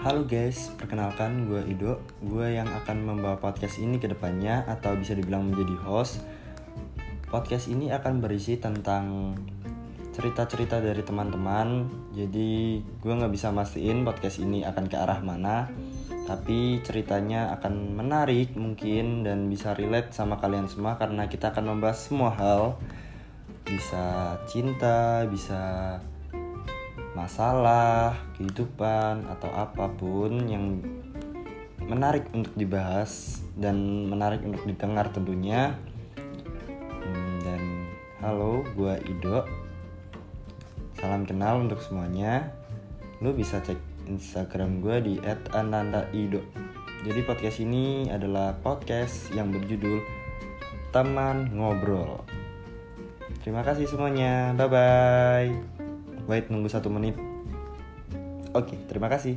Halo guys, perkenalkan gue Ido. Gue yang akan membawa podcast ini ke depannya Atau bisa dibilang menjadi host. Podcast ini akan berisi tentang cerita-cerita dari teman-teman. Jadi gue gak bisa mastiin podcast ini akan ke arah mana Tapi ceritanya akan menarik mungkin Dan bisa relate sama kalian semua Karena kita akan membahas semua hal. Bisa cinta, bisa masalah, kehidupan atau apa pun yang menarik untuk dibahas dan menarik untuk didengar tentunya. Hmm, Dan halo, gue Ido. Salam kenal untuk semuanya. Lu bisa cek Instagram gue di @anandaido. Jadi podcast ini adalah podcast yang berjudul Teman Ngobrol. Terima kasih semuanya. Bye bye. Wait nunggu satu menit. Oke, terima kasih.